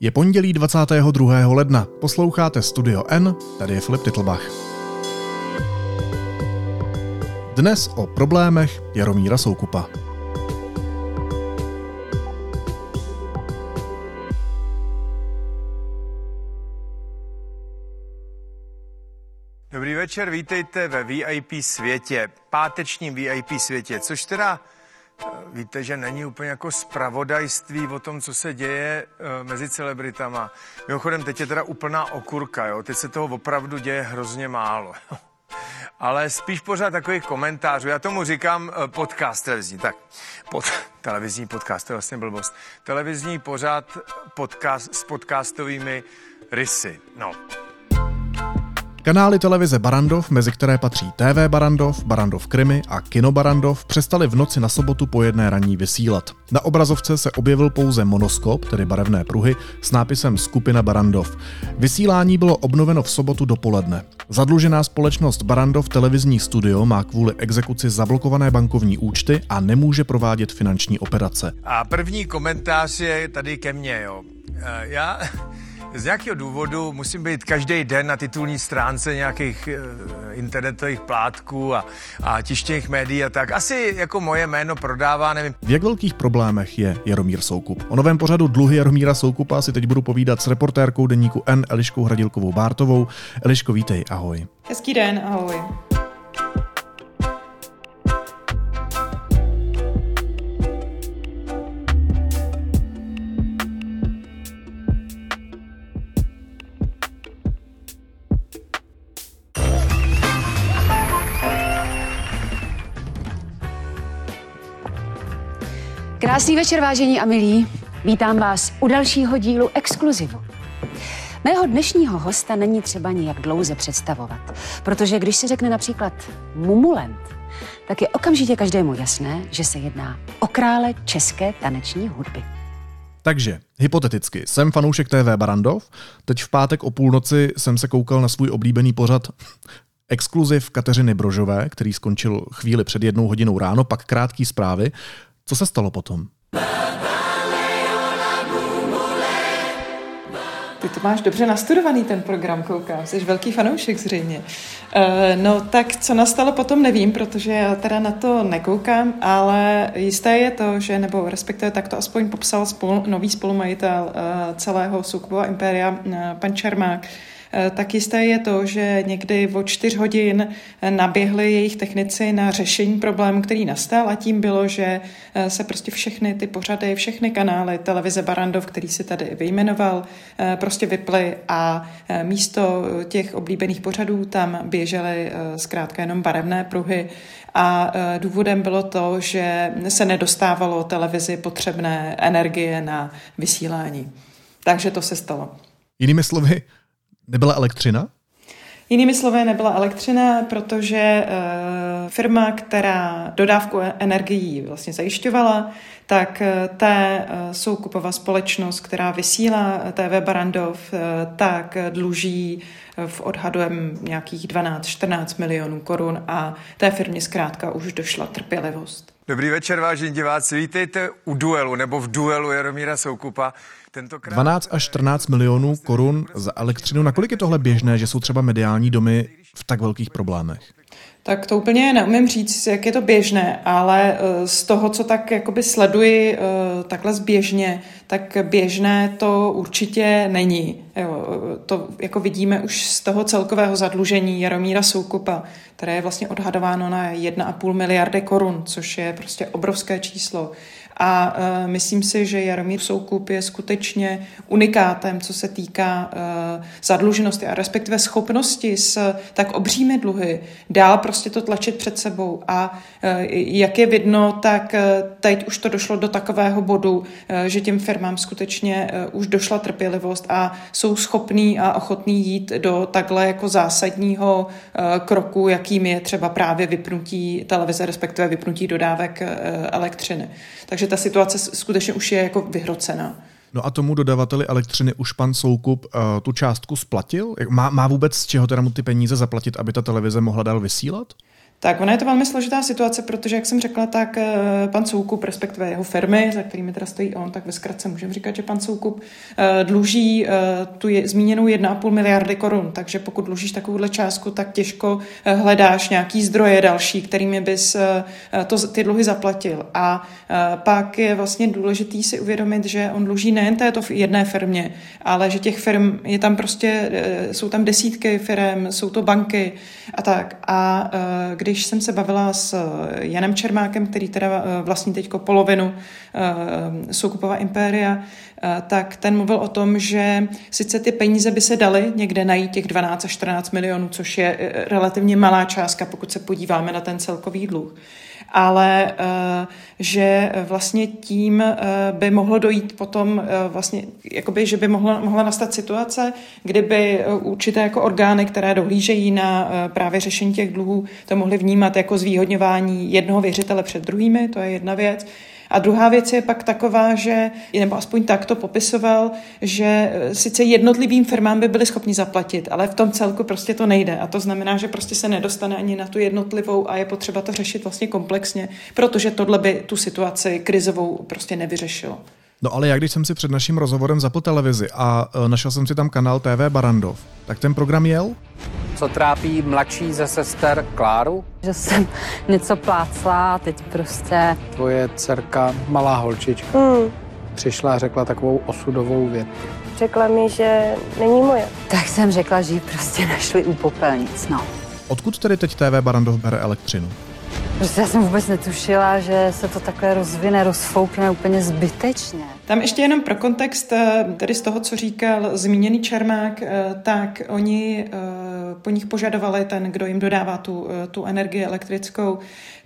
Je pondělí 22. ledna. Posloucháte Studio N, tady je Filip Titlbach. Dnes o problémech Jaromíra Soukupa. Dobrý večer, vítejte ve VIP světě, pátečním VIP světě, což teda víte, že není úplně jako spravodajství o tom, co se děje eh, mezi celebritama. Mimochodem, teď je teda úplná okurka, jo? teď se toho opravdu děje hrozně málo. Ale spíš pořád takových komentářů. Já tomu říkám eh, podcast televizní. Tak, pod, televizní podcast, to je vlastně blbost. Televizní pořád podcast s podcastovými rysy. No, Kanály televize Barandov, mezi které patří TV Barandov, Barandov Krimi a Kino Barandov, přestali v noci na sobotu po jedné raní vysílat. Na obrazovce se objevil pouze monoskop, tedy barevné pruhy, s nápisem Skupina Barandov. Vysílání bylo obnoveno v sobotu dopoledne. Zadlužená společnost Barandov televizní studio má kvůli exekuci zablokované bankovní účty a nemůže provádět finanční operace. A první komentář je tady ke mně, jo. Eh, Já z nějakého důvodu musím být každý den na titulní stránce nějakých uh, internetových plátků a, a tištěných médií a tak. Asi jako moje jméno prodává, nevím. V jak velkých problémech je Jaromír Soukup? O novém pořadu Dluhy Jaromíra Soukupa si teď budu povídat s reportérkou deníku N Eliškou Hradilkovou Bártovou. Eliško, vítej, ahoj. Hezký den, ahoj. Krásný večer, vážení a milí. Vítám vás u dalšího dílu Exkluzivu. Mého dnešního hosta není třeba nijak dlouze představovat, protože když se řekne například Mumulent, tak je okamžitě každému jasné, že se jedná o krále české taneční hudby. Takže, hypoteticky, jsem fanoušek TV Barandov, teď v pátek o půlnoci jsem se koukal na svůj oblíbený pořad exkluziv Kateřiny Brožové, který skončil chvíli před jednou hodinou ráno, pak krátký zprávy. Co se stalo potom? Ty to máš dobře nastudovaný ten program, koukám. Jsi velký fanoušek zřejmě. Uh, no tak co nastalo potom nevím, protože já teda na to nekoukám, ale jisté je to, že, nebo respektive tak to aspoň popsal spolu, nový spolumajitel uh, celého Soukubova impéria, uh, pan Čermák, tak jisté je to, že někdy o čtyř hodin eh, naběhli jejich technici na řešení problému, který nastal a tím bylo, že eh, se prostě všechny ty pořady, všechny kanály televize Barandov, který si tady vyjmenoval, prostě vyply a místo těch oblíbených pořadů tam běžely zkrátka jenom barevné pruhy a důvodem bylo to, že se nedostávalo televizi potřebné energie na vysílání. Takže to se stalo. Jinými slovy, Nebyla elektřina? Jinými slovy, nebyla elektřina, protože uh, firma, která dodávku energií vlastně zajišťovala, tak uh, té uh, soukupova společnost, která vysílá TV Barandov, tak dluží v odhadem nějakých 12-14 milionů korun a té firmě zkrátka už došla trpělivost. Dobrý večer, vážení diváci. Vítejte u duelu nebo v duelu Jaromíra Soukupa. Tentokrát... 12 až 14 milionů korun za elektřinu. Nakolik je tohle běžné, že jsou třeba mediální domy v tak velkých problémech? Tak to úplně neumím říct, jak je to běžné, ale eh, z toho, co tak jakoby sleduji eh, takhle zběžně, tak běžné to určitě není. Jo, to jako vidíme už z toho celkového zadlužení Jaromíra Soukupa, které je vlastně odhadováno na 1,5 miliardy korun, což je prostě obrovské číslo. A uh, myslím si, že Jaromír Soukup je skutečně unikátem, co se týká uh, zadluženosti a respektive schopnosti s tak obřími dluhy dál prostě to tlačit před sebou. A uh, jak je vidno, tak uh, teď už to došlo do takového bodu, uh, že těm firmám skutečně uh, už došla trpělivost a jsou schopní a ochotní jít do takhle jako zásadního uh, kroku, jakým je třeba právě vypnutí televize, respektive vypnutí dodávek uh, elektřiny. Takže ta situace skutečně už je jako vyhrocená. No a tomu dodavateli elektřiny už pan Soukup uh, tu částku splatil? Má, má vůbec z čeho teda mu ty peníze zaplatit, aby ta televize mohla dál vysílat? Tak ona je to velmi složitá situace, protože, jak jsem řekla, tak eh, pan Soukup, respektive jeho firmy, za kterými teda stojí on, tak ve zkratce můžeme říkat, že pan Soukup eh, dluží eh, tu je, zmíněnou 1,5 miliardy korun, takže pokud dlužíš takovouhle částku, tak těžko hledáš nějaký zdroje další, kterými bys to, ty dluhy zaplatil. A pak je vlastně důležitý si uvědomit, že on dluží nejen této jedné firmě, ale že těch firm je tam prostě, jsou tam desítky firm, jsou to banky a tak. A když když jsem se bavila s eh, Janem Čermákem, který teda eh, vlastní teďko polovinu eh, Soukupova impéria, tak ten mluvil o tom, že sice ty peníze by se daly někde najít těch 12 až 14 milionů, což je relativně malá částka, pokud se podíváme na ten celkový dluh ale eh, že vlastně tím eh, by mohlo dojít potom eh, vlastně, jakoby, že by mohla, mohla nastat situace, kdyby určité jako orgány, které dohlížejí na právě řešení těch dluhů, to mohly vnímat jako zvýhodňování jednoho věřitele před druhými, to je jedna věc, a druhá věc je pak taková, že, nebo aspoň tak to popisoval, že eh, sice jednotlivým firmám by byli schopni zaplatit, ale v tom celku prostě to nejde. A to znamená, že prostě se nedostane ani na tu jednotlivou a je potřeba to řešit vlastně komplexně, protože tohle by tu situaci krizovou prostě nevyřešilo. No ale já když jsem si před naším rozhovorem zapl televizi a e, našel jsem si tam kanál TV Barandov, tak ten program jel? Co trápí mladší ze sester Kláru? Že jsem něco plácla a teď prostě... Tvoje dcerka, malá holčička, hmm. přišla a řekla takovou osudovou větu. Řekla mi, že není moje. Tak jsem řekla, že ji prostě našli u popelnic, no. Odkud tedy teď TV Barandov bere elektřinu? Prostě já jsem vůbec netušila, že se to takhle rozvine, rozfoukne úplně zbytečně. Tam ještě jenom pro kontext, eh, tedy z toho, co říkal zmíněný Čermák, eh, tak oni eh, po nich požadovali ten, kdo jim dodává tu, tu energii elektrickou,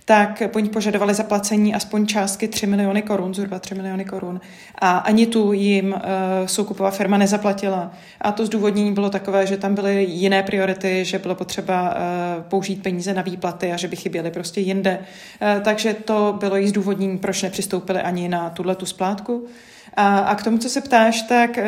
tak po nich požadovali zaplacení aspoň částky 3 miliony korun, zhruba 3 miliony korun. A ani tu jim uh, soukupová firma nezaplatila. A to zdůvodnění bylo takové, že tam byly jiné priority, že bylo potřeba uh, použít peníze na výplaty a že by chyběly prostě jinde. Takže to bylo jejich zdůvodnění, proč nepřistoupili ani na tuhle tu splátku. A, a k tomu, co se ptáš, tak uh,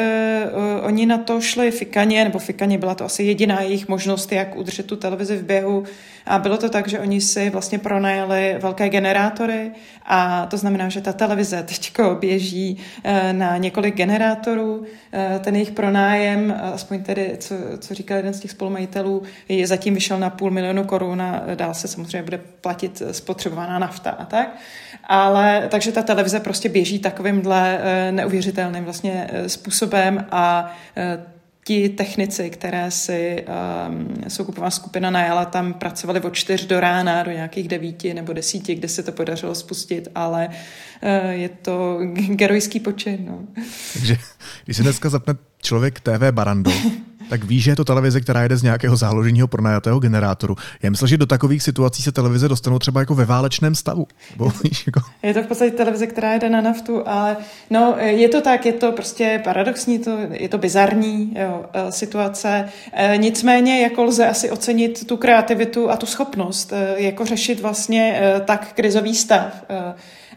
oni na to šli fikaně, nebo fikaně byla to asi jediná jejich možnost, jak udržet tu televizi v běhu. A bylo to tak, že oni si vlastně pronajali velké generátory a to znamená, že ta televize teďko běží uh, na několik generátorů. Uh, ten jejich pronájem, aspoň tedy, co, co říkal jeden z těch spolumajitelů, je zatím vyšel na půl milionu korun a dál se samozřejmě bude platit spotřebovaná nafta a tak. Ale takže ta televize prostě běží takovýmhle neuvěřitelným vlastně eh, způsobem a eh, ti technici, které si um, soukupová skupina najala, tam pracovali od čtyř do rána do nějakých devíti nebo desíti, kde se to podařilo spustit, ale uh, je to gerojský počin. No. Takže když se dneska zapne člověk TV Barando, tak ví, že je to televize, která jede z nějakého záloženího pronajatého generátoru. Já myslím, že do takových situací se televize dostanou třeba jako ve válečném stavu. Bo, jako... Je to v podstatě televize, která jede na naftu, ale no, je to tak, je to prostě paradoxní, to, je to bizarní jo, e, situace. E, nicméně, jako lze asi ocenit tu kreativitu a tu schopnost, e, jako řešit vlastně tak krizový stav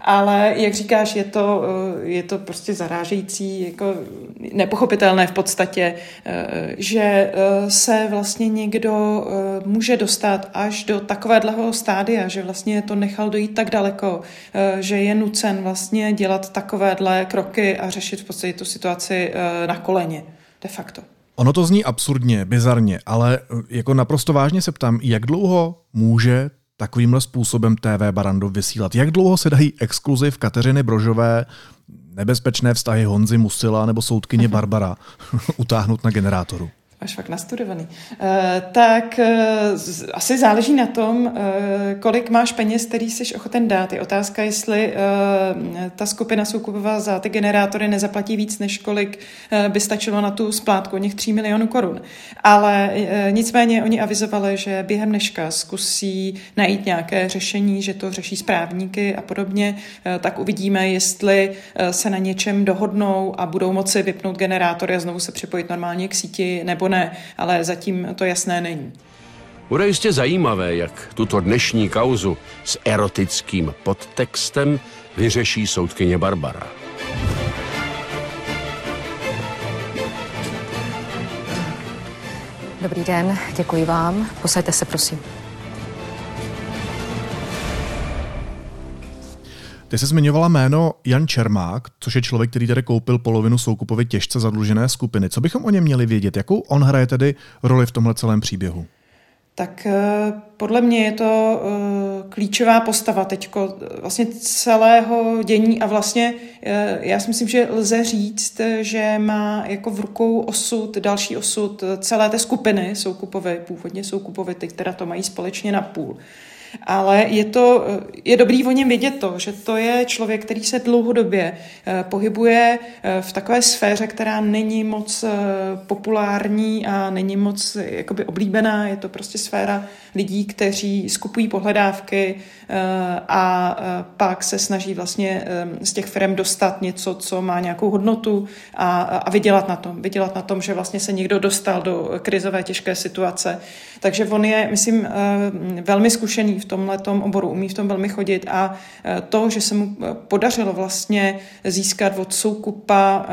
ale jak říkáš, je to, eh, je to prostě zarážející, jako nepochopitelné v podstatě, eh, že eh, se vlastně někdo může dostat až do takového stádia, že vlastně to nechal dojít tak daleko, že je nucen vlastně dělat takovéhle kroky a řešit v podstatě tu situaci na koleně, de facto. Ono to zní absurdně, bizarně, ale jako naprosto vážně se ptám, jak dlouho může takovýmhle způsobem TV Barandov vysílat. Jak dlouho se dají exkluziv Kateřiny Brožové nebezpečné vztahy Honzy Musila nebo soudkyně Barbara utáhnout na generátoru? Máš fakt nastudovaný. Uh, tak uh, asi záleží na tom, uh, kolik máš peněz, který jsi ochoten dát. Je otázka, jestli ta skupina Soukupová za ty generátory nezaplatí víc, než kolik by stačilo na tu splátku, o něch 3 milionů korun. Ale nicméně oni avizovali, že během dneška zkusí najít nějaké řešení, že to řeší správníky a podobně, tak uvidíme, jestli se na něčem dohodnou a budou moci vypnout generátory a znovu se připojit normálně k síti, nebo ne, ale zatím to jasné není. Bude jistě zajímavé, jak tuto dnešní kauzu s erotickým podtextem vyřeší soudkyně Barbara. Dobrý den, děkuji vám. Posaďte se, prosím. Ty jsi zmiňovala jméno Jan Čermák, což je člověk, který tady koupil polovinu Soukupovy těžce zadlužené skupiny. Co bychom o něm měli vědět? Jakou on hraje tedy roli v tomhle celém příběhu? Tak eh, podle mě je to eh, klíčová postava teďko vlastně celého dění a vlastně eh, já si myslím, že lze říct, že má jako v rukou osud, další osud celé té skupiny Soukupovy, původně Soukupovy, teď teda to mají společně na půl ale je to, je dobrý o něm vědět to, že to je člověk, který se dlouhodobě eh, pohybuje eh, v takové sféře, která není moc eh, populární a není moc jakoby oblíbená. Je to prostě sféra lidí, kteří skupují pohledávky a pak se snaží vlastně z těch firm dostat něco, co má nějakou hodnotu a, a vydělat na tom. Vydělat na tom, že vlastně se někdo dostal do krizové těžké situace. Takže on je, myslím, velmi zkušený v tomhle oboru, umí v tom velmi chodit a e, to, že se mu e, podařilo vlastně získat od soukupa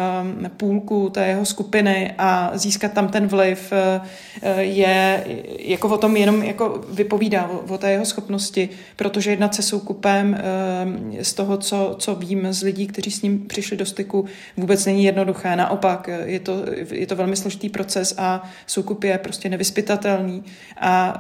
e, půlku té jeho skupiny a získat tam ten vliv, je jako o tom jenom jako vypovídá o té jeho schopnosti, protože jednat se soukupem z toho, co, co vím z lidí, kteří s ním přišli do styku, vůbec není jednoduché. Naopak, je to, je to velmi složitý proces a soukup je prostě nevyspytatelný a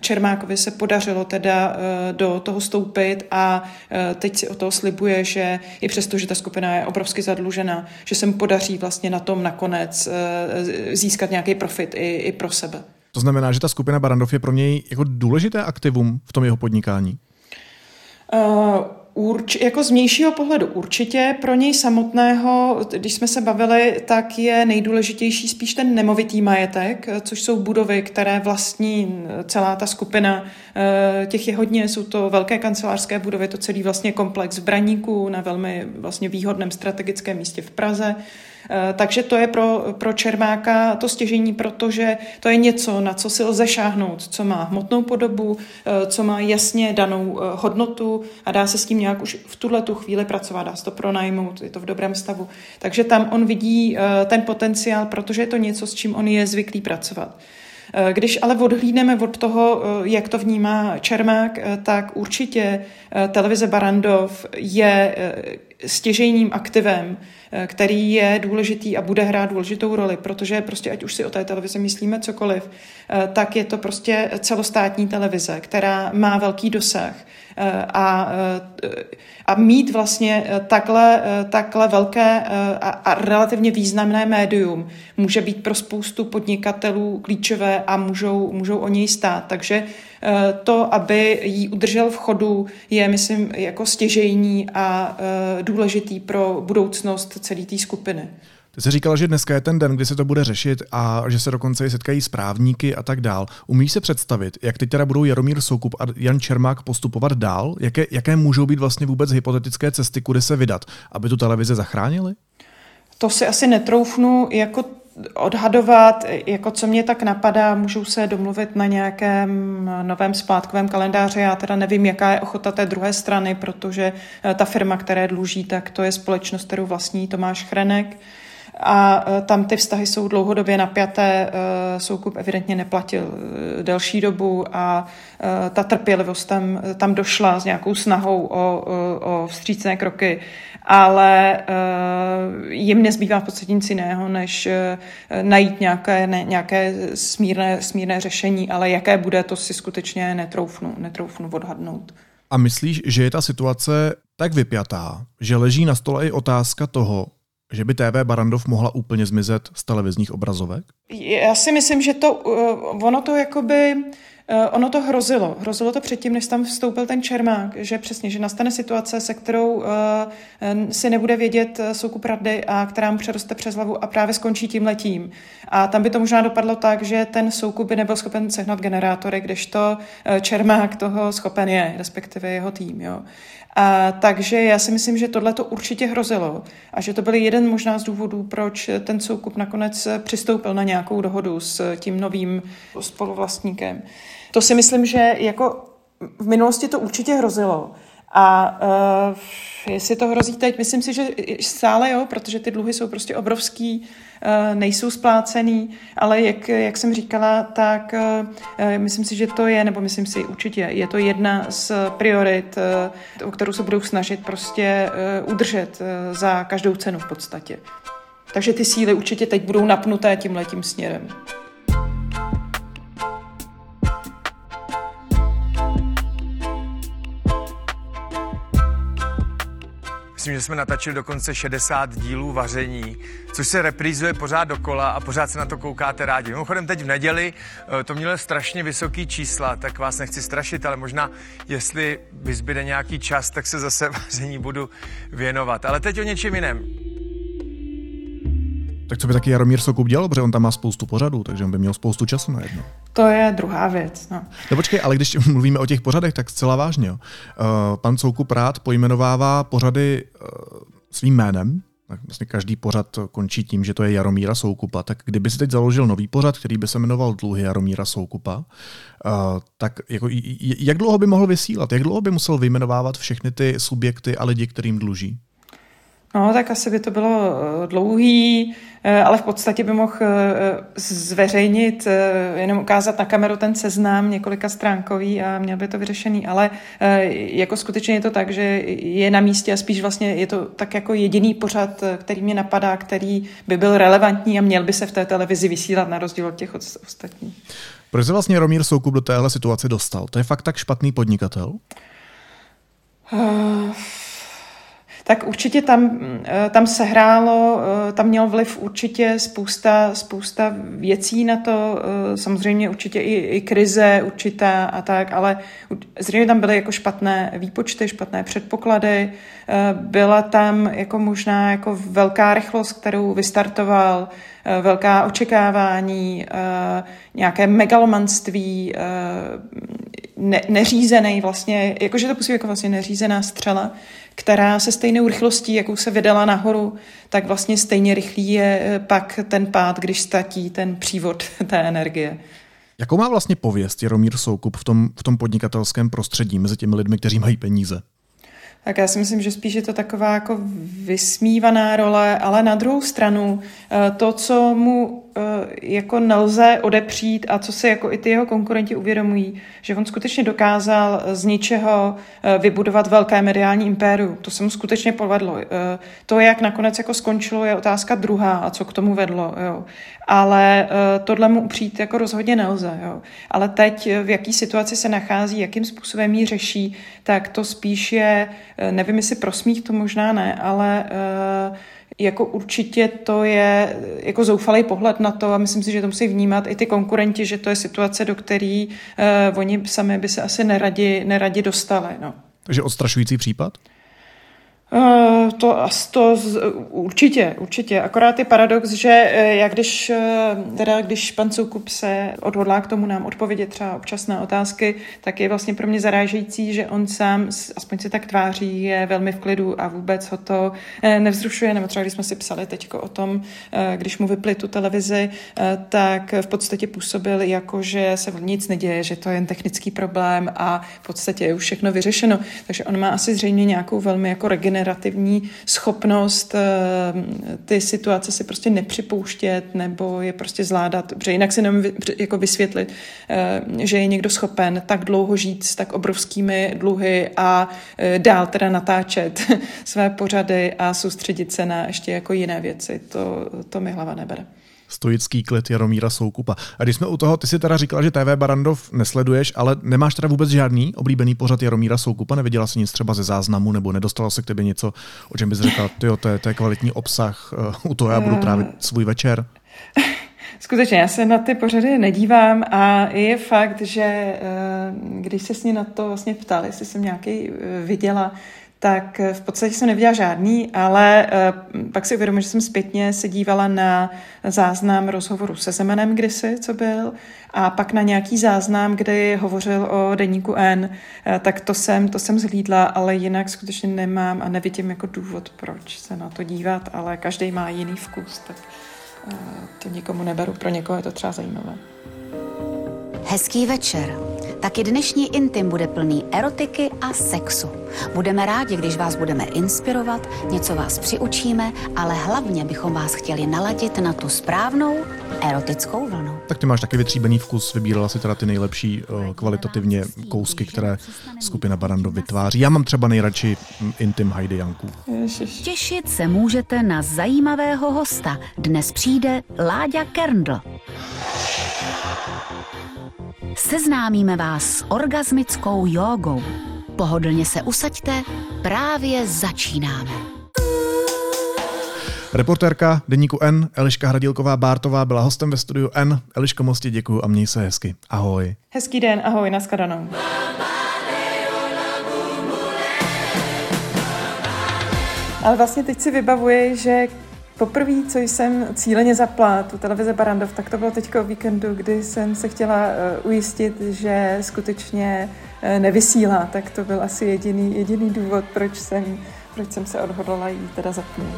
Čermákovi se podařilo podařilo teda eh, do toho stoupit a eh, teď si o toho slibuje, že i přesto, že ta skupina je obrovsky zadlužená, že se mu podaří vlastně na tom nakonec eh, získat nějaký profit i, i pro sebe. To znamená, že ta skupina Barandov je pro něj jako důležité aktivum v tom jeho podnikání? Uh, Urč, jako z vnějšího pohledu určitě pro něj samotného, když jsme se bavili, tak je nejdůležitější spíš ten nemovitý majetek, což jsou budovy, které vlastní celá ta skupina. Eh, těch je hodně, jsou to velké kancelářské budovy, to celý vlastně komplex v Braníku na velmi vlastně výhodném strategickém místě v Praze. Eh, takže to je pro, pro Čermáka to stěžení, protože to je něco, na co si lze šáhnout, co má hmotnou podobu, eh, co má jasně danou eh, hodnotu a dá se s tím nějak už v tuhle tu chvíli pracovat, dá se to pronajmout, je to v dobrém stavu. Takže tam on vidí ten potenciál, protože je to něco, s čím on je zvyklý pracovat. Když ale odhlídneme od toho, jak to vnímá Čermák, tak určitě televize Barandov je stěžejním aktivem, eh, který je důležitý a bude hrát důležitou roli, protože prostě ať už si o té televizi myslíme cokoliv, eh, tak je to prostě celostátní televize, která má velký dosah eh, a, a mít vlastně takhle, takhle velké a, a relativně významné médium může být pro spoustu podnikatelů klíčové a můžou, můžou o něj stát. Takže to, aby ji udržel v chodu, je, myslím, jako stěžejní a eh, důležitý pro budoucnost celé té skupiny. Ty jsi říkala, že dneska je ten den, kdy se to bude řešit a že se dokonce i setkají správníky a tak dál. Umíš se představit, jak teď teda budou Jaromír Soukup a Jan Čermák postupovat dál? Jaké, jaké můžou být vlastně vůbec hypotetické cesty, kudy se vydat, aby tu televizi zachránili? To si asi netroufnu jako odhadovat, jako co mě tak napadá, můžou se domluvit na nějakém novém splátkovém kalendáři. Já teda nevím, jaká je ochota té druhé strany, protože eh, ta firma, které dluží, tak to je společnost, kterou vlastní Tomáš Chrenek. A eh, tam ty vztahy jsou dlouhodobě napjaté, eh, Soukup evidentně neplatil delší dobu a ta trpělivost tam, tam došla s nějakou snahou o, o, vstřícné kroky ale jim nezbývá v podstatě nic jiného, než najít nějaké, ne, nějaké smírné, smírné řešení, ale jaké bude, to si skutečně netroufnu, netroufnu odhadnout. A myslíš, že je ta situace tak vypjatá, že leží na stole i otázka toho, že by TV Barandov mohla úplně zmizet z televizních obrazovek? Já si myslím, že to, uh, ono to jakoby Eh, ono to hrozilo. Hrozilo to předtím, než tam vstoupil ten Čermák, že přesně, že nastane situace, se kterou eh, si nebude vědět eh, soukup rady a která mu přeroste přes hlavu a právě skončí tím letím. A tam by to možná dopadlo tak, že ten soukup by nebyl schopen sehnat generátory, kdežto Čermák toho schopen je, respektive jeho tým. Jo. A, takže já si myslím, že tohle to určitě hrozilo a že to byl jeden možná z důvodů, proč ten soukup nakonec přistoupil na nějakou dohodu s tím novým spoluvlastníkem. To si myslím, že jako v minulosti to určitě hrozilo, A uh, jestli to hrozí teď, myslím si, že stále jo, protože ty dluhy jsou prostě obrovský, uh, nejsou splácený, ale jak, jak jsem říkala, tak uh, myslím si, že to je, nebo myslím si určitě, je to jedna z priorit, uh, o kterou se budou snažit prostě uh, udržet uh, za každou cenu v podstatě. Takže ty síly určitě teď budou napnuté tím letím směrem. Myslím, že jsme natačili dokonce 60 dílů vaření, což se reprízuje pořád dokola a pořád se na to koukáte rádi. Mimochodem teď v neděli eh, to mělo strašně vysoký čísla, tak vás nechci strašit, ale možná, jestli vyzbyde nějaký čas, tak se zase vaření budu věnovat. Ale teď o něčem jiném. Tak co by taky Jaromír Sokup dělal, protože on tam má spoustu pořadů, takže on by měl spoustu času na jedno. To je druhá věc. No. no počkej, ale když mluvíme o těch pořadech, tak zcela vážně. Jo. Uh, pan Soukup rád pojmenovává pořady uh, svým jménem, tak vlastně každý pořad končí tím, že to je Jaromíra Soukupa. Tak kdyby si teď založil nový pořad, který by se jmenoval Dluhy Jaromíra Soukupa, uh, tak jako, jak dlouho by mohl vysílat? Jak dlouho by musel vyjmenovávat všechny ty subjekty a lidi, kterým dluží? No, tak asi by to bylo eh, dlouhý, eh, ale v podstatě by mohl eh, zveřejnit, jenom ukázat na kameru ten seznam několika stránkový a měl by to vyřešený, ale jako skutečně je to tak, že je na místě a spíš vlastně je to tak jako jediný pořad, který mě napadá, který by byl relevantní a měl by se v té televizi vysílat na rozdíl od těch ostatních. Proč se vlastně Romír Soukup do téhle situace dostal? To je fakt tak špatný podnikatel? Uh tak určitě tam, eh, tam sehrálo, eh, tam měl vliv určitě spousta, spousta věcí na to, eh, samozřejmě určitě i, i krize určitá a tak, ale zřejmě tam byly jako špatné výpočty, špatné předpoklady, byla tam jako možná jako velká rychlost, kterou vystartoval, velká očekávání, nějaké megalomanství, ne, neřízený vlastně, jakože to působí jako vlastně neřízená střela, která se stejnou rychlostí, jakou se vydala nahoru, tak vlastně stejně rychlý je eh, pak ten pád, když statí ten přívod té energie. Jakou má vlastně pověst Jaromír Soukup v tom, v tom podnikatelském prostředí mezi těmi lidmi, kteří mají peníze? Tak já si myslím, že spíš je to taková jako vysmívaná role, ale na druhou stranu eh, to, co mu eh, jako nelze odepřít a co se jako i ty jeho konkurenti uvědomují, že on skutečně dokázal z ničeho eh, vybudovat velké mediální impérium. To se mu skutečně povedlo. To, jak nakonec jako skončilo, je otázka druhá a co k tomu vedlo. Jo. Ale tohle mu upřít jako rozhodně nelze. Jo. Ale teď, v jaký situaci se nachází, jakým způsobem ji řeší, tak to spíš je nevím, jestli prosmích to možná ne, ale eh, jako určitě to je eh, jako zoufalý pohled na to a myslím si, že to musí vnímat i ty konkurenti, že to je situace, do které oni sami by se asi neradi, neradi dostali. No. Takže odstrašující případ? Uh, to, to určitě, určitě. Akorát je paradox, že eh, jak když, eh, teda když pan Soukup se odhodlá k tomu nám odpovědět třeba občas na otázky, tak je vlastně pro mě zarážející, že on sám, aspoň se tak tváří, je velmi v klidu a vůbec ho to nevzrušuje. Nebo třeba když jsme si psali teď o tom, když mu vypli tu televizi, tak v podstatě působil jako, že se nic neděje, že to je jen technický problém a v podstatě je už všechno vyřešeno. Takže on má asi zřejmě nějakou velmi jako regenerativní generativní schopnost eh, ty situace si prostě nepřipouštět nebo je prostě zvládat, protože jinak si nemůžu jako vysvětlit, eh, že je někdo schopen tak dlouho žít s tak obrovskými dluhy a eh, dál teda natáčet své pořady a soustředit se na ještě jako jiné věci. To, to mi hlava nebere stoický klid Jaromíra Soukupa. A když jsme u toho, ty si teda říkala, že TV Barandov nesleduješ, ale nemáš teda vůbec žádný oblíbený pořad Jaromíra Soukupa? Neviděla jsi nic třeba ze záznamu, nebo nedostala se k tebe něco, o čem bys řekla, ty to je, to je kvalitní obsah, uh, u toho já budu trávit svůj večer? Skutečně, já se na ty pořady nedívám a je fakt, že eh, když se s ní na to vlastně ptali, jestli jsem nějaký eh, viděla, tak v podstatě jsem neviděla žádný, ale uh, pak si uvědomila, že jsem zpětně se dívala na záznam rozhovoru se Zemanem kdysi, co byl, a pak na nějaký záznam, kdy hovořil o deníku N, uh, tak to jsem, to jsem zhlídla, ale jinak skutečně nemám a nevidím jako důvod, proč se na to dívat, ale každý má jiný vkus, tak to nikomu neberu, pro někoho je to třeba zajímavé. Hezký večer. Taky dnešní intim bude plný erotiky a sexu. Budeme rádi, když vás budeme inspirovat, něco vás přiučíme, ale hlavně bychom vás chtěli naladit na tu správnou erotickou vlnu. Tak ty máš taky vytříbený vkus, vybírala si teda ty nejlepší uh, kvalitativně kousky, které skupina Barando vytváří. Já mám třeba nejradši Intim Heidi Janku. Těšit se můžete na zajímavého hosta. Dnes přijde Láďa Kerndl. Seznámíme vás s orgasmickou jogou. Pohodlně se usaďte, právě začínáme. Reportérka deníku N, Eliška Hradilková Bártová byla hostem ve studiu N. Eliško, moc ti děkuju a měj se hezky. Ahoj. Hezký den, ahoj, nashledanou. Ale vlastně teď si vybavuji, že Poprvé, co jsem cíleně zapla tu televize Barandov, tak to bylo teď o víkendu, kdy jsem se chtěla uh, ujistit, že skutečně uh, nevysílá. Tak to byl asi jediný, jediný důvod, proč jsem, proč jsem se odhodlala jí teda zapnout.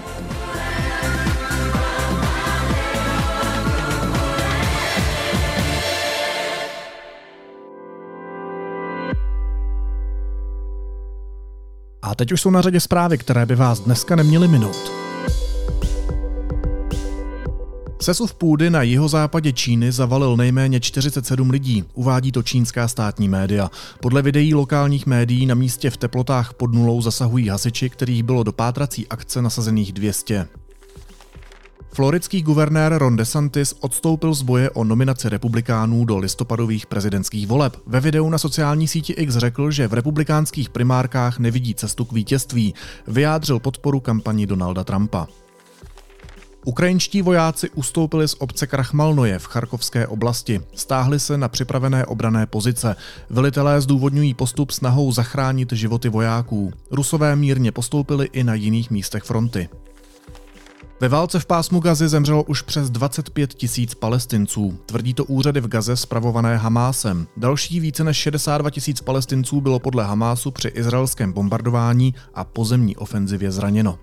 A teď už jsou na řadě zprávy, které by vás dneska neměly minout. Sesuv půdy na jihozápadě Číny zavalil nejméně 47 lidí, uvádí to čínská státní média. Podle videí lokálních médií na místě v teplotách pod nulou zasahují hasiči, kterých bylo do pátrací akce nasazených 200. Floridský guvernér Ron DeSantis odstoupil z boje o nominaci republikánů do listopadových prezidentských voleb. Ve videu na sociální síti X řekl, že v republikánských primárkách nevidí cestu k vítězství. Vyjádřil podporu kampani Donalda Trumpa. Ukrajinští vojáci ustoupili z obce Krachmalnoje v Charkovské oblasti. Stáhli se na připravené obrané pozice. Velitelé zdůvodňují postup snahou zachránit životy vojáků. Rusové mírně postoupili i na jiných místech fronty. Ve válce v pásmu Gazy zemřelo už přes 25 tisíc palestinců. Tvrdí to úřady v Gaze spravované Hamásem. Další více než 62 tisíc palestinců bylo podle Hamásu při izraelském bombardování a pozemní ofenzivě zraněno.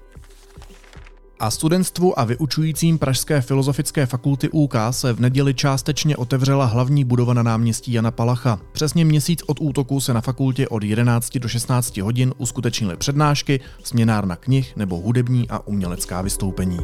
A studentstvu a vyučujícím Pražské filozofické fakulty UK se v neděli částečně otevřela hlavní budova na náměstí Jana Palacha. Přesně měsíc od útoku se na fakultě od 11 do 16 hodin uskutečnily přednášky, směnárna knih nebo hudební a umělecká vystoupení.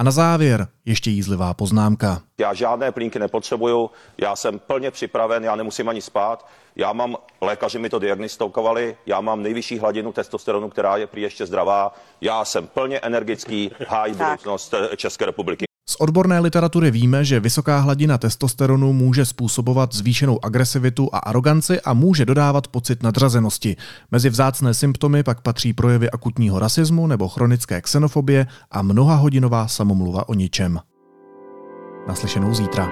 A na závěr ještě jízlivá poznámka. Já žádné plínky nepotřebuju, já jsem plně připraven, já nemusím ani spát. Já mám, lékaři mi to diagnostikovali, já mám nejvyšší hladinu testosteronu, která je prý ještě zdravá. Já jsem plně energický, hájí budoucnost České republiky. Z odborné literatury víme, že vysoká hladina testosteronu může způsobovat zvýšenou agresivitu a aroganci a může dodávat pocit nadřazenosti. Mezi vzácné symptomy pak patří projevy akutního rasismu nebo chronické xenofobie a mnoha hodinová samomluva o ničem. Naslyšenou zítra.